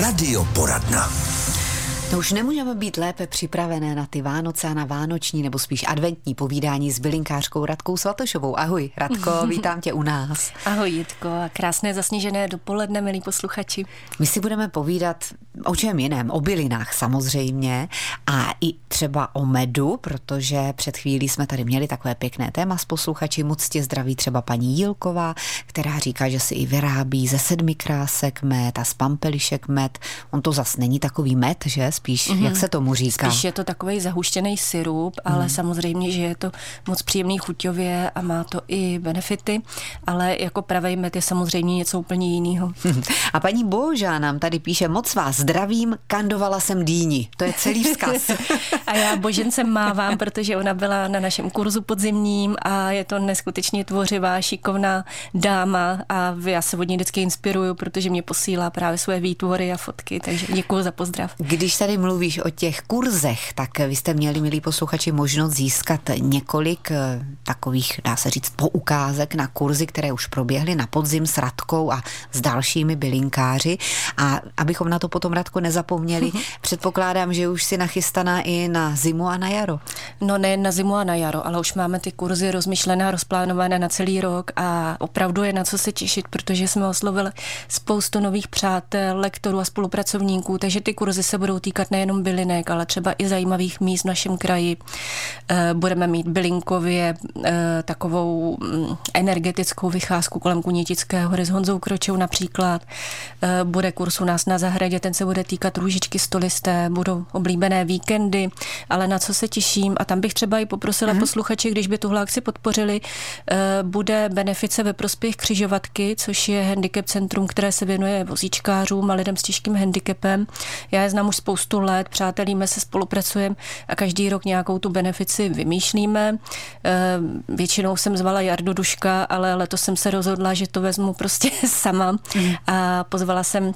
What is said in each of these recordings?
Radioporadna. To už nemůžeme být lépe připravené na ty Vánoce a na vánoční nebo spíš adventní povídání s bylinkářkou Radkou Svatošovou. Ahoj, Radko, vítám tě u nás. Ahoj, Jitko, a krásné zasněžené dopoledne, milí posluchači. My si budeme povídat o čem jiném, o bylinách samozřejmě a i třeba o medu, protože před chvílí jsme tady měli takové pěkné téma s posluchači. Moc tě zdraví třeba paní Jílková, která říká, že si i vyrábí ze sedmi krásek med a z pampelišek med. On to zas není takový med, že? Spíš, mm-hmm. jak se tomu říká? Spíš je to takový zahuštěný syrup, ale mm. samozřejmě, že je to moc příjemný chuťově a má to i benefity, ale jako pravý med je samozřejmě něco úplně jiného. A paní Božá nám tady píše, moc vás zdravím, kandovala jsem dýni. To je celý vzkaz. a já Božence mávám, protože ona byla na našem kurzu podzimním a je to neskutečně tvořivá, šikovná dáma a já se od ní vždycky inspiruju, protože mě posílá právě své výtvory a fotky, takže děkuji za pozdrav. Když tady mluvíš o těch kurzech, tak vy jste měli, milí posluchači, možnost získat několik eh, takových, dá se říct, poukázek na kurzy, které už proběhly na podzim s Radkou a s dalšími bylinkáři. A abychom na to potom, Radko, nezapomněli, předpokládám, že už si nachystaná i na zimu a na jaro. No ne na zimu a na jaro, ale už máme ty kurzy rozmyšlené a rozplánované na celý rok a opravdu je na co se těšit, protože jsme oslovili spoustu nových přátel, lektorů a spolupracovníků, takže ty kurzy se budou týkat nejenom bylinek, ale třeba i zajímavých míst v našem kraji. Eh, budeme mít bylinkově eh, takovou mm, energetickou vycházku kolem Kunitického hory s Honzou Kročou například. Eh, bude kurz u nás na zahradě, ten se bude týkat růžičky stolisté, budou oblíbené víkendy, ale na co se těším a tam bych třeba i poprosila mm-hmm. posluchače, když by tuhle akci podpořili, bude benefice ve prospěch křižovatky, což je handicap centrum, které se věnuje vozíčkářům a lidem s těžkým handicapem. Já je znám už spoustu let, přátelíme se, spolupracujeme a každý rok nějakou tu benefici vymýšlíme. Eh, většinou jsem zvala Jardu Duška, ale letos jsem se rozhodla, že to vezmu prostě sama mm. a pozvala jsem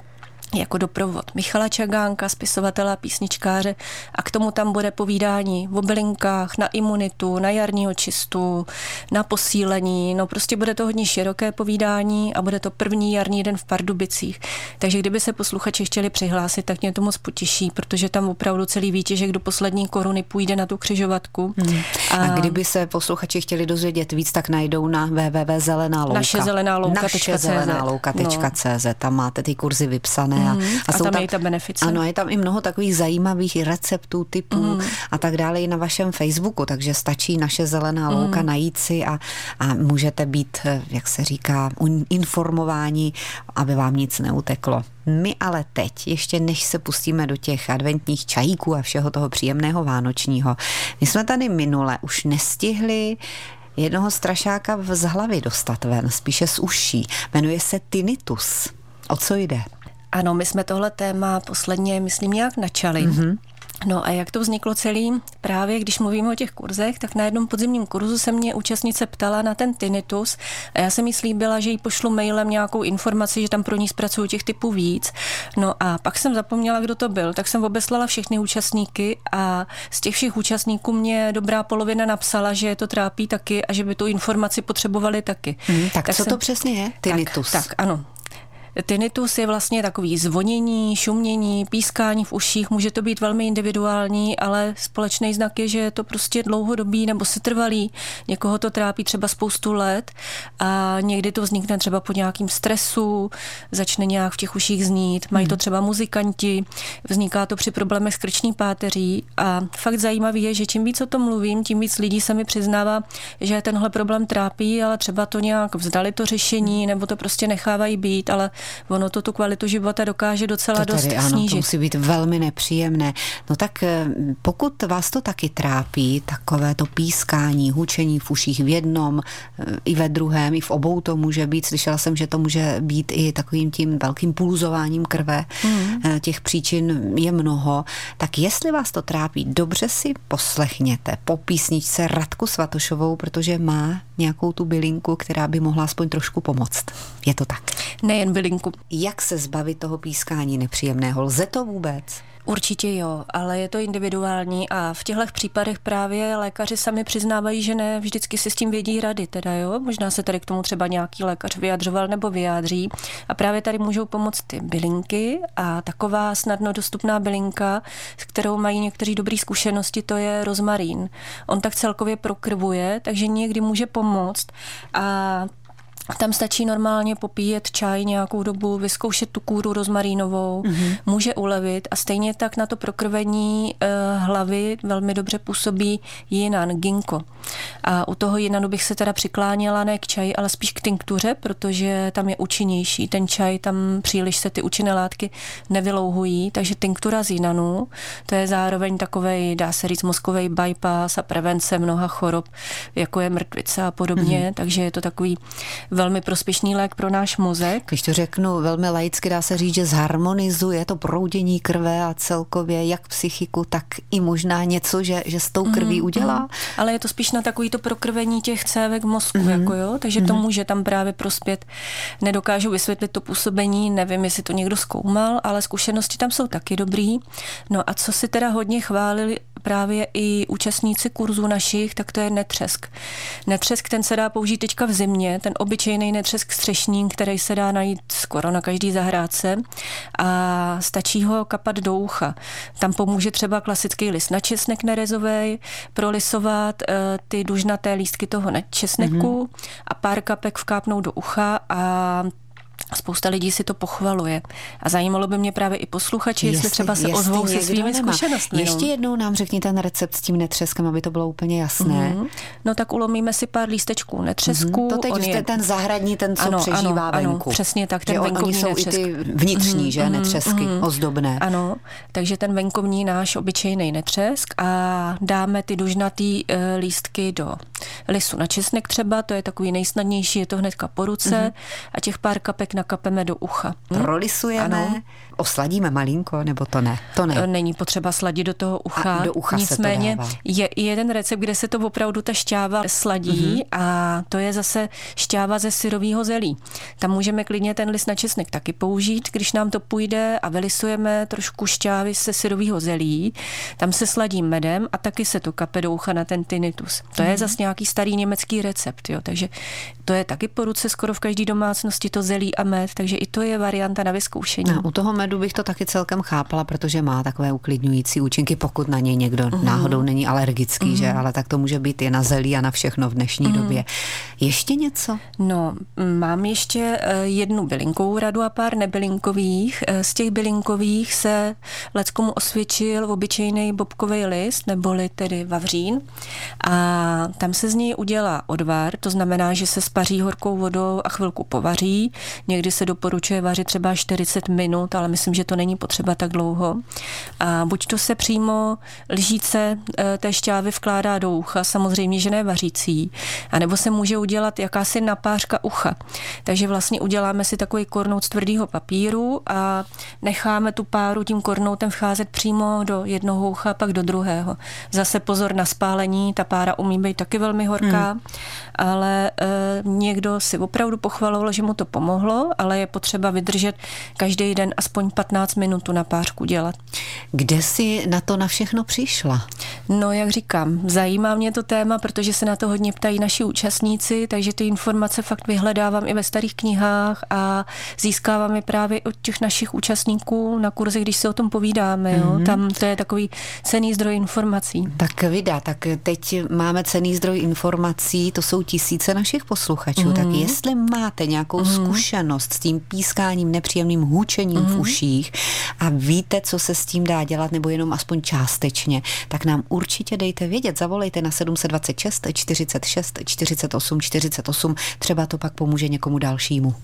jako doprovod Michala Čagánka, spisovatele a písničkáře a k tomu tam bude povídání o bylinkách, na imunitu, na jarní očistu, na posílení, no prostě bude to hodně široké povídání a bude to první jarní den v Pardubicích. Takže kdyby se posluchači chtěli přihlásit, tak mě to moc potěší, protože tam opravdu celý výtěžek do poslední koruny půjde na tu křižovatku. Hmm. A, a kdyby se posluchači chtěli dozvědět víc, tak najdou na www.zelená Naše zelená louka. Naše zelená louka.cz. No. Tam máte ty kurzy vypsané a, mm, a, a jsou tam, tam je ta benefice. Ano, je tam i mnoho takových zajímavých receptů, typů mm. a tak dále i na vašem Facebooku, takže stačí naše zelená mm. louka najít si a, a můžete být, jak se říká, informováni, aby vám nic neuteklo. My ale teď, ještě než se pustíme do těch adventních čajíků a všeho toho příjemného vánočního, my jsme tady minule už nestihli jednoho strašáka z hlavy dostat ven, spíše z uší. Jmenuje se tinnitus. O co jde? Ano, my jsme tohle téma posledně, myslím, nějak načali. Mm-hmm. No a jak to vzniklo celý? Právě když mluvíme o těch kurzech, tak na jednom podzimním kurzu se mě účastnice ptala na ten tinnitus a já jsem jí slíbila, že jí pošlu mailem nějakou informaci, že tam pro ní zpracuju těch typů víc. No a pak jsem zapomněla, kdo to byl, tak jsem obeslala všechny účastníky a z těch všech účastníků mě dobrá polovina napsala, že je to trápí taky a že by tu informaci potřebovali taky. Hmm, tak, tak co jsem, to přesně je? Tinnitus. Tak, tak ano. Tinnitus je vlastně takový zvonění, šumění, pískání v uších. Může to být velmi individuální, ale společný znak je, že je to prostě dlouhodobý nebo setrvalý. Někoho to trápí třeba spoustu let a někdy to vznikne třeba po nějakým stresu, začne nějak v těch uších znít. Mají to hmm. třeba muzikanti, vzniká to při problémech s krční páteří a fakt zajímavý je, že čím víc o tom mluvím, tím víc lidí se mi přiznává, že tenhle problém trápí, ale třeba to nějak vzdali to řešení nebo to prostě nechávají být, ale ono to tu kvalitu života dokáže docela to dost ano, snížit. To musí být velmi nepříjemné. No tak eh, pokud vás to taky trápí, takové to pískání, hučení v uších v jednom, eh, i ve druhém, i v obou to může být. Slyšela jsem, že to může být i takovým tím velkým pulzováním krve. Mm. Těch příčin je mnoho. Tak jestli vás to trápí, dobře si poslechněte po písničce Radku Svatošovou, protože má nějakou tu bylinku, která by mohla aspoň trošku pomoct. Je to tak? Nejen bylinku, bylinku. Jak se zbavit toho pískání nepříjemného? Lze to vůbec? Určitě jo, ale je to individuální a v těchto případech právě lékaři sami přiznávají, že ne vždycky si s tím vědí rady, teda jo. Možná se tady k tomu třeba nějaký lékař vyjadřoval nebo vyjádří. A právě tady můžou pomoct ty bylinky a taková snadno dostupná bylinka, s kterou mají někteří dobrý zkušenosti, to je rozmarín. On tak celkově prokrvuje, takže někdy může pomoct a tam stačí normálně popíjet čaj nějakou dobu, vyzkoušet tu kůru rozmarínovou, mm-hmm. může ulevit a stejně tak na to prokrvení uh, hlavy velmi dobře působí jinan, ginko. A u toho jinanu bych se teda přikláněla ne k čaji, ale spíš k tinktuře, protože tam je účinnější. Ten čaj, tam příliš se ty účinné látky nevylouhují, takže tinktura z jinanu, to je zároveň takový, dá se říct, mozkový bypass a prevence mnoha chorob, jako je mrtvice a podobně, mm-hmm. takže je to takový velmi prospěšný lék pro náš mozek. Když to řeknu velmi laicky, dá se říct, že zharmonizuje to proudění krve a celkově jak psychiku, tak i možná něco, že, že s tou krví mm, udělá. Mm. Ale je to spíš na takový to prokrvení těch cévek v mozku, mm. jako jo, takže mm. to může tam právě prospět. Nedokážu vysvětlit to působení, nevím, jestli to někdo zkoumal, ale zkušenosti tam jsou taky dobrý. No a co si teda hodně chválili právě i účastníci kurzů našich, tak to je netřesk. Netřesk, ten se dá použít teďka v zimě, ten obyčejný netřesk střešní, který se dá najít skoro na každý zahrádce a stačí ho kapat do ucha. Tam pomůže třeba klasický list na česnek nerezový, prolisovat uh, ty dužnaté lístky toho česneku mm-hmm. a pár kapek vkápnout do ucha a Spousta lidí si to pochvaluje. A zajímalo by mě právě i posluchači, jestli, jestli třeba se jestli ozvou se svými nemá. zkušenostmi. Ještě jednou nám řekni ten recept s tím netřeskem, aby to bylo úplně jasné. Mm-hmm. No tak ulomíme si pár lístečků netřesku. Mm-hmm. To teď on je ten zahradní, ten, co ano, přežívá ano, venku. Ano, přesně tak, ten že venkovní oni jsou netřesk. i ty vnitřní, mm-hmm. že, mhm, netřesky, mm-hmm. ozdobné. Ano, takže ten venkovní náš obyčejný netřesk a dáme ty dužnatý uh, lístky do lisu na česnek třeba, to je takový nejsnadnější, je to hnedka po ruce mm-hmm. a těch pár kapek nakapeme do ucha. Hm? Prolisujeme, ano. osladíme malinko, nebo to ne? To ne. Není potřeba sladit do toho ucha. A do ucha Nicméně se to dává. je i jeden recept, kde se to opravdu ta šťáva sladí mm-hmm. a to je zase šťáva ze syrového zelí. Tam můžeme klidně ten list na česnek taky použít, když nám to půjde a vylisujeme trošku šťávy se syrového zelí. Tam se sladí medem a taky se to kape do ucha na ten tinnitus. To mm-hmm. je mhm. zase nějaký starý německý recept, jo. takže to je taky po ruce skoro v každé domácnosti to zelí a med, takže i to je varianta na vyzkoušení. No, u toho medu bych to taky celkem chápala, protože má takové uklidňující účinky, pokud na něj někdo uh-huh. náhodou není alergický, uh-huh. že? Ale tak to může být i na zelí a na všechno v dnešní uh-huh. době. Ještě něco? No, mám ještě eh, jednu bylinkovou radu a pár nebylinkových. Eh, z těch bylinkových se leckomu osvědčil obyčejný bobkový list, neboli tedy vavřín. A tam se z něj udělá odvar, to znamená, že se spaří horkou vodou a chvilku povaří. Někdy se doporučuje vařit třeba 40 minut, ale myslím, že to není potřeba tak dlouho. A buď to se přímo lžíce eh, té šťávy vkládá do ucha, samozřejmě, že ne vařící, anebo se může udělat jakási napářka ucha. Takže vlastně uděláme si takový kornout z tvrdého papíru a necháme tu páru tím kornoutem vcházet přímo do jednoho ucha, pak do druhého. Zase pozor na spálení, ta pára umí být taky velmi horká, hmm. ale e, někdo si opravdu pochvaloval, že mu to pomohlo, ale je potřeba vydržet každý den aspoň 15 minut tu napářku dělat. Kde jsi na to na všechno přišla? No, jak říkám, zajímá mě to téma, protože se na to hodně ptají naši účastníci, takže ty informace fakt vyhledávám i ve starých knihách a získávám je právě od těch našich účastníků na kurzech, když se o tom povídáme. Jo? Mm-hmm. Tam to je takový cený zdroj informací. Tak vydá, tak teď máme cený zdroj informací, to jsou tisíce našich posluchačů, mm-hmm. tak jestli máte nějakou mm-hmm. zkušenost s tím pískáním, nepříjemným hůčením mm-hmm. v mhm. uších a víte, co se s tím dá dělat, nebo jenom aspoň částečně, tak nám určitě dejte vědět. Zavolejte na 726 46 48 48. Třeba to pak pomůže někomu dalšímu.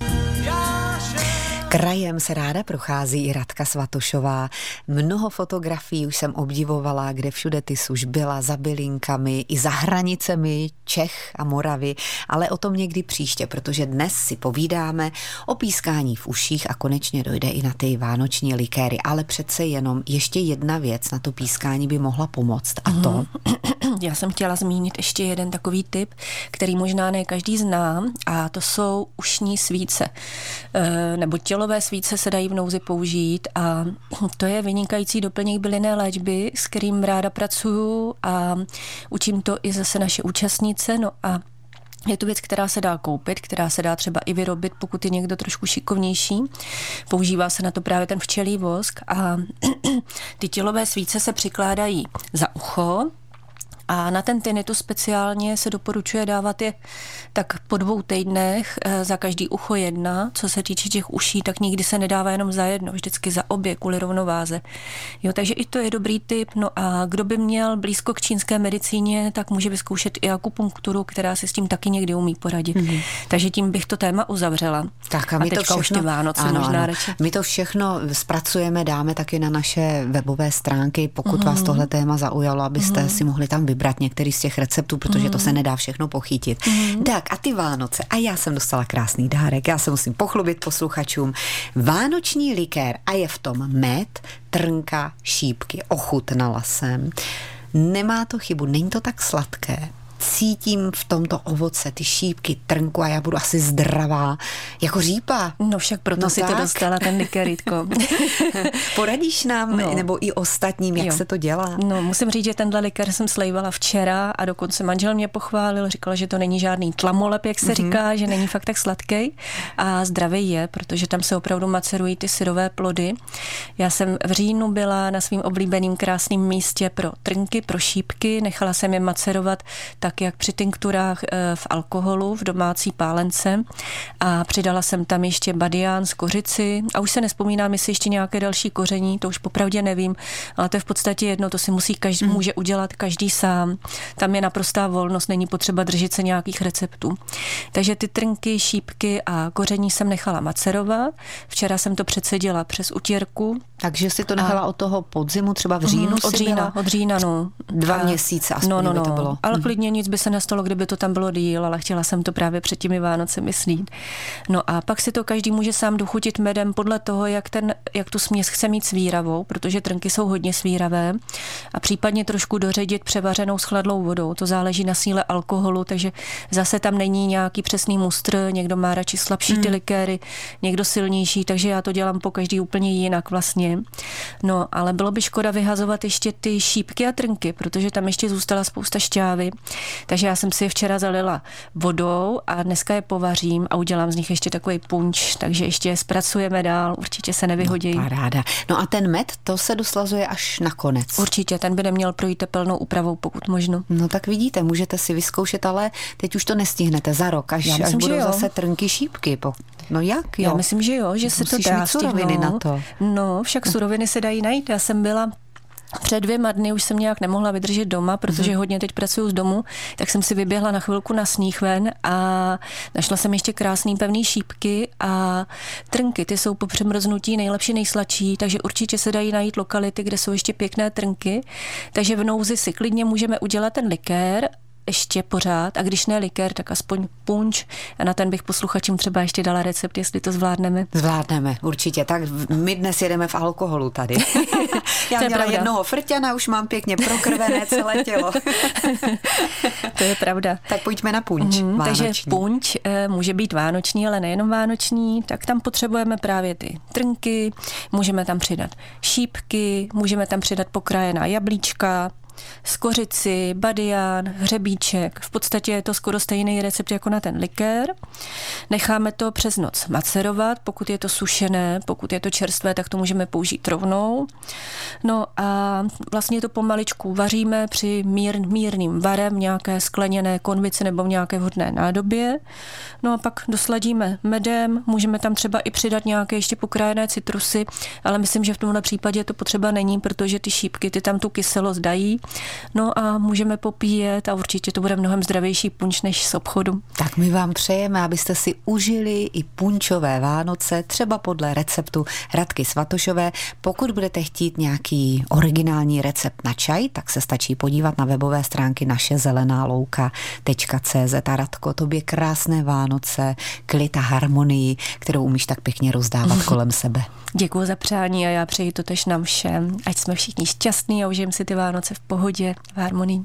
Krajem se ráda prochází i Radka Svatošová. Mnoho fotografií už jsem obdivovala, kde všude ty už byla za bylinkami i za hranicemi Čech a Moravy, ale o tom někdy příště, protože dnes si povídáme o pískání v uších a konečně dojde i na ty vánoční likéry. Ale přece jenom ještě jedna věc na to pískání by mohla pomoct a to... Mhm. Já jsem chtěla zmínit ještě jeden takový tip, který možná ne každý zná a to jsou ušní svíce e, nebo tělové svíce se dají v nouzi použít a to je vynikající doplněk bylinné léčby, s kterým ráda pracuju a učím to i zase naše účastnice. No a je to věc, která se dá koupit, která se dá třeba i vyrobit, pokud je někdo trošku šikovnější. Používá se na to právě ten včelí vosk a ty tělové svíce se přikládají za ucho, a na ten tinnitus speciálně se doporučuje dávat je tak po dvou týdnech eh, za každý ucho jedna. Co se týče těch uší, tak nikdy se nedává jenom za jedno, vždycky za obě kvůli rovnováze. Jo, takže i to je dobrý tip. No a kdo by měl blízko k čínské medicíně, tak může vyzkoušet i akupunkturu, která se s tím taky někdy umí poradit. Mm-hmm. Takže tím bych to téma uzavřela. Tak a my a to všechno, už ty Vánoce ano, možná ano. My to všechno zpracujeme, dáme taky na naše webové stránky, pokud mm-hmm. vás tohle téma zaujalo, abyste mm-hmm. si mohli tam vybrat některý z těch receptů, protože mm. to se mhm. nedá všechno pochytit. Mm. Tak a ty Vánoce. A já jsem dostala krásný dárek. Já se musím pochlubit posluchačům. Vánoční likér a je v tom med, trnka, šípky. Ochutnala jsem. Nemá to chybu, není to tak sladké cítím v tomto ovoce ty šípky, trnku a já budu asi zdravá, jako řípa. No však proto no si tak. to dostala ten likeritko. Poradíš nám, no. nebo i ostatním, jak jo. se to dělá? No, musím říct, že tenhle liker jsem slejvala včera a dokonce manžel mě pochválil, říkal, že to není žádný tlamolep, jak se mm-hmm. říká, že není fakt tak sladký a zdravý je, protože tam se opravdu macerují ty syrové plody. Já jsem v říjnu byla na svým oblíbeným krásným místě pro trnky, pro šípky, nechala jsem je macerovat tak tak jak při tinkturách eh, v alkoholu, v domácí pálence a přidala jsem tam ještě badián z kořici a už se nespomínám, jestli ještě nějaké další koření, to už popravdě nevím, ale to je v podstatě jedno, to si musí každý, hmm. může udělat každý sám. Tam je naprostá volnost, není potřeba držet se nějakých receptů. Takže ty trnky, šípky a koření jsem nechala macerovat. Včera jsem to předsedila přes utěrku. Takže si to nechala a... od toho podzimu, třeba v říjnu? Mm, od října, od října, no. Dva a... měsíce aspoň no, no, no, to bylo. Ale klidně nic by se nestalo, kdyby to tam bylo díl, ale chtěla jsem to právě před těmi Vánoce myslít. No a pak si to každý může sám dochutit medem podle toho, jak, ten, jak tu směs chce mít svíravou, protože trnky jsou hodně svíravé a případně trošku doředit převařenou s chladlou vodou. To záleží na síle alkoholu, takže zase tam není nějaký přesný mustr, někdo má radši slabší ty mm. likéry, někdo silnější, takže já to dělám po každý úplně jinak vlastně. No, ale bylo by škoda vyhazovat ještě ty šípky a trnky, protože tam ještě zůstala spousta šťávy. Takže já jsem si je včera zalila vodou a dneska je povařím a udělám z nich ještě takový punč, takže ještě je zpracujeme dál, určitě se nevyhodí. No, ráda. No a ten med, to se doslazuje až na konec. Určitě, ten by neměl projít tepelnou úpravou, pokud možno. No tak vidíte, můžete si vyzkoušet, ale teď už to nestihnete za rok, až, myslím, až budou zase trnky šípky. No jak jo? Já myslím, že jo, že se Musíš to dá suroviny na to. No, však suroviny se dají najít. Já jsem byla před dvěma dny už jsem nějak nemohla vydržet doma, protože mm hodně teď pracuju z domu, tak jsem si vyběhla na chvilku na sníh ven a našla jsem ještě krásný pevný šípky a trnky, ty jsou po přemrznutí nejlepší, nejsladší, takže určitě se dají najít lokality, kde jsou ještě pěkné trnky, takže v nouzi si klidně můžeme udělat ten likér ještě pořád a když ne likér, tak aspoň punč a na ten bych posluchačům třeba ještě dala recept, jestli to zvládneme. Zvládneme, určitě. Tak my dnes jedeme v alkoholu tady. Já to měla pravda. jednoho frťana, už mám pěkně prokrvené celé tělo. to je pravda. Tak pojďme na punč. Mm, takže punč e, může být vánoční, ale nejenom vánoční, tak tam potřebujeme právě ty trnky, můžeme tam přidat šípky, můžeme tam přidat pokrájená jablíčka, skořici, badián, hřebíček. V podstatě je to skoro stejný recept jako na ten likér. Necháme to přes noc macerovat, pokud je to sušené, pokud je to čerstvé, tak to můžeme použít rovnou. No a vlastně to pomaličku vaříme při mír, mírným varem, nějaké skleněné konvice nebo v nějaké vhodné nádobě. No a pak dosladíme medem, můžeme tam třeba i přidat nějaké ještě pokrájené citrusy, ale myslím, že v tomhle případě to potřeba není, protože ty šípky ty tam tu kyselost dají No a můžeme popíjet a určitě to bude mnohem zdravější punč než z obchodu. Tak my vám přejeme, abyste si užili i punčové Vánoce, třeba podle receptu Radky Svatošové. Pokud budete chtít nějaký originální recept na čaj, tak se stačí podívat na webové stránky naše zelená louka.cz. A Radko, tobě krásné Vánoce, klid a harmonii, kterou umíš tak pěkně rozdávat kolem sebe. Děkuji za přání a já přeji to tež nám všem. Ať jsme všichni šťastní a užijeme si ty Vánoce v pohodě, v harmonii.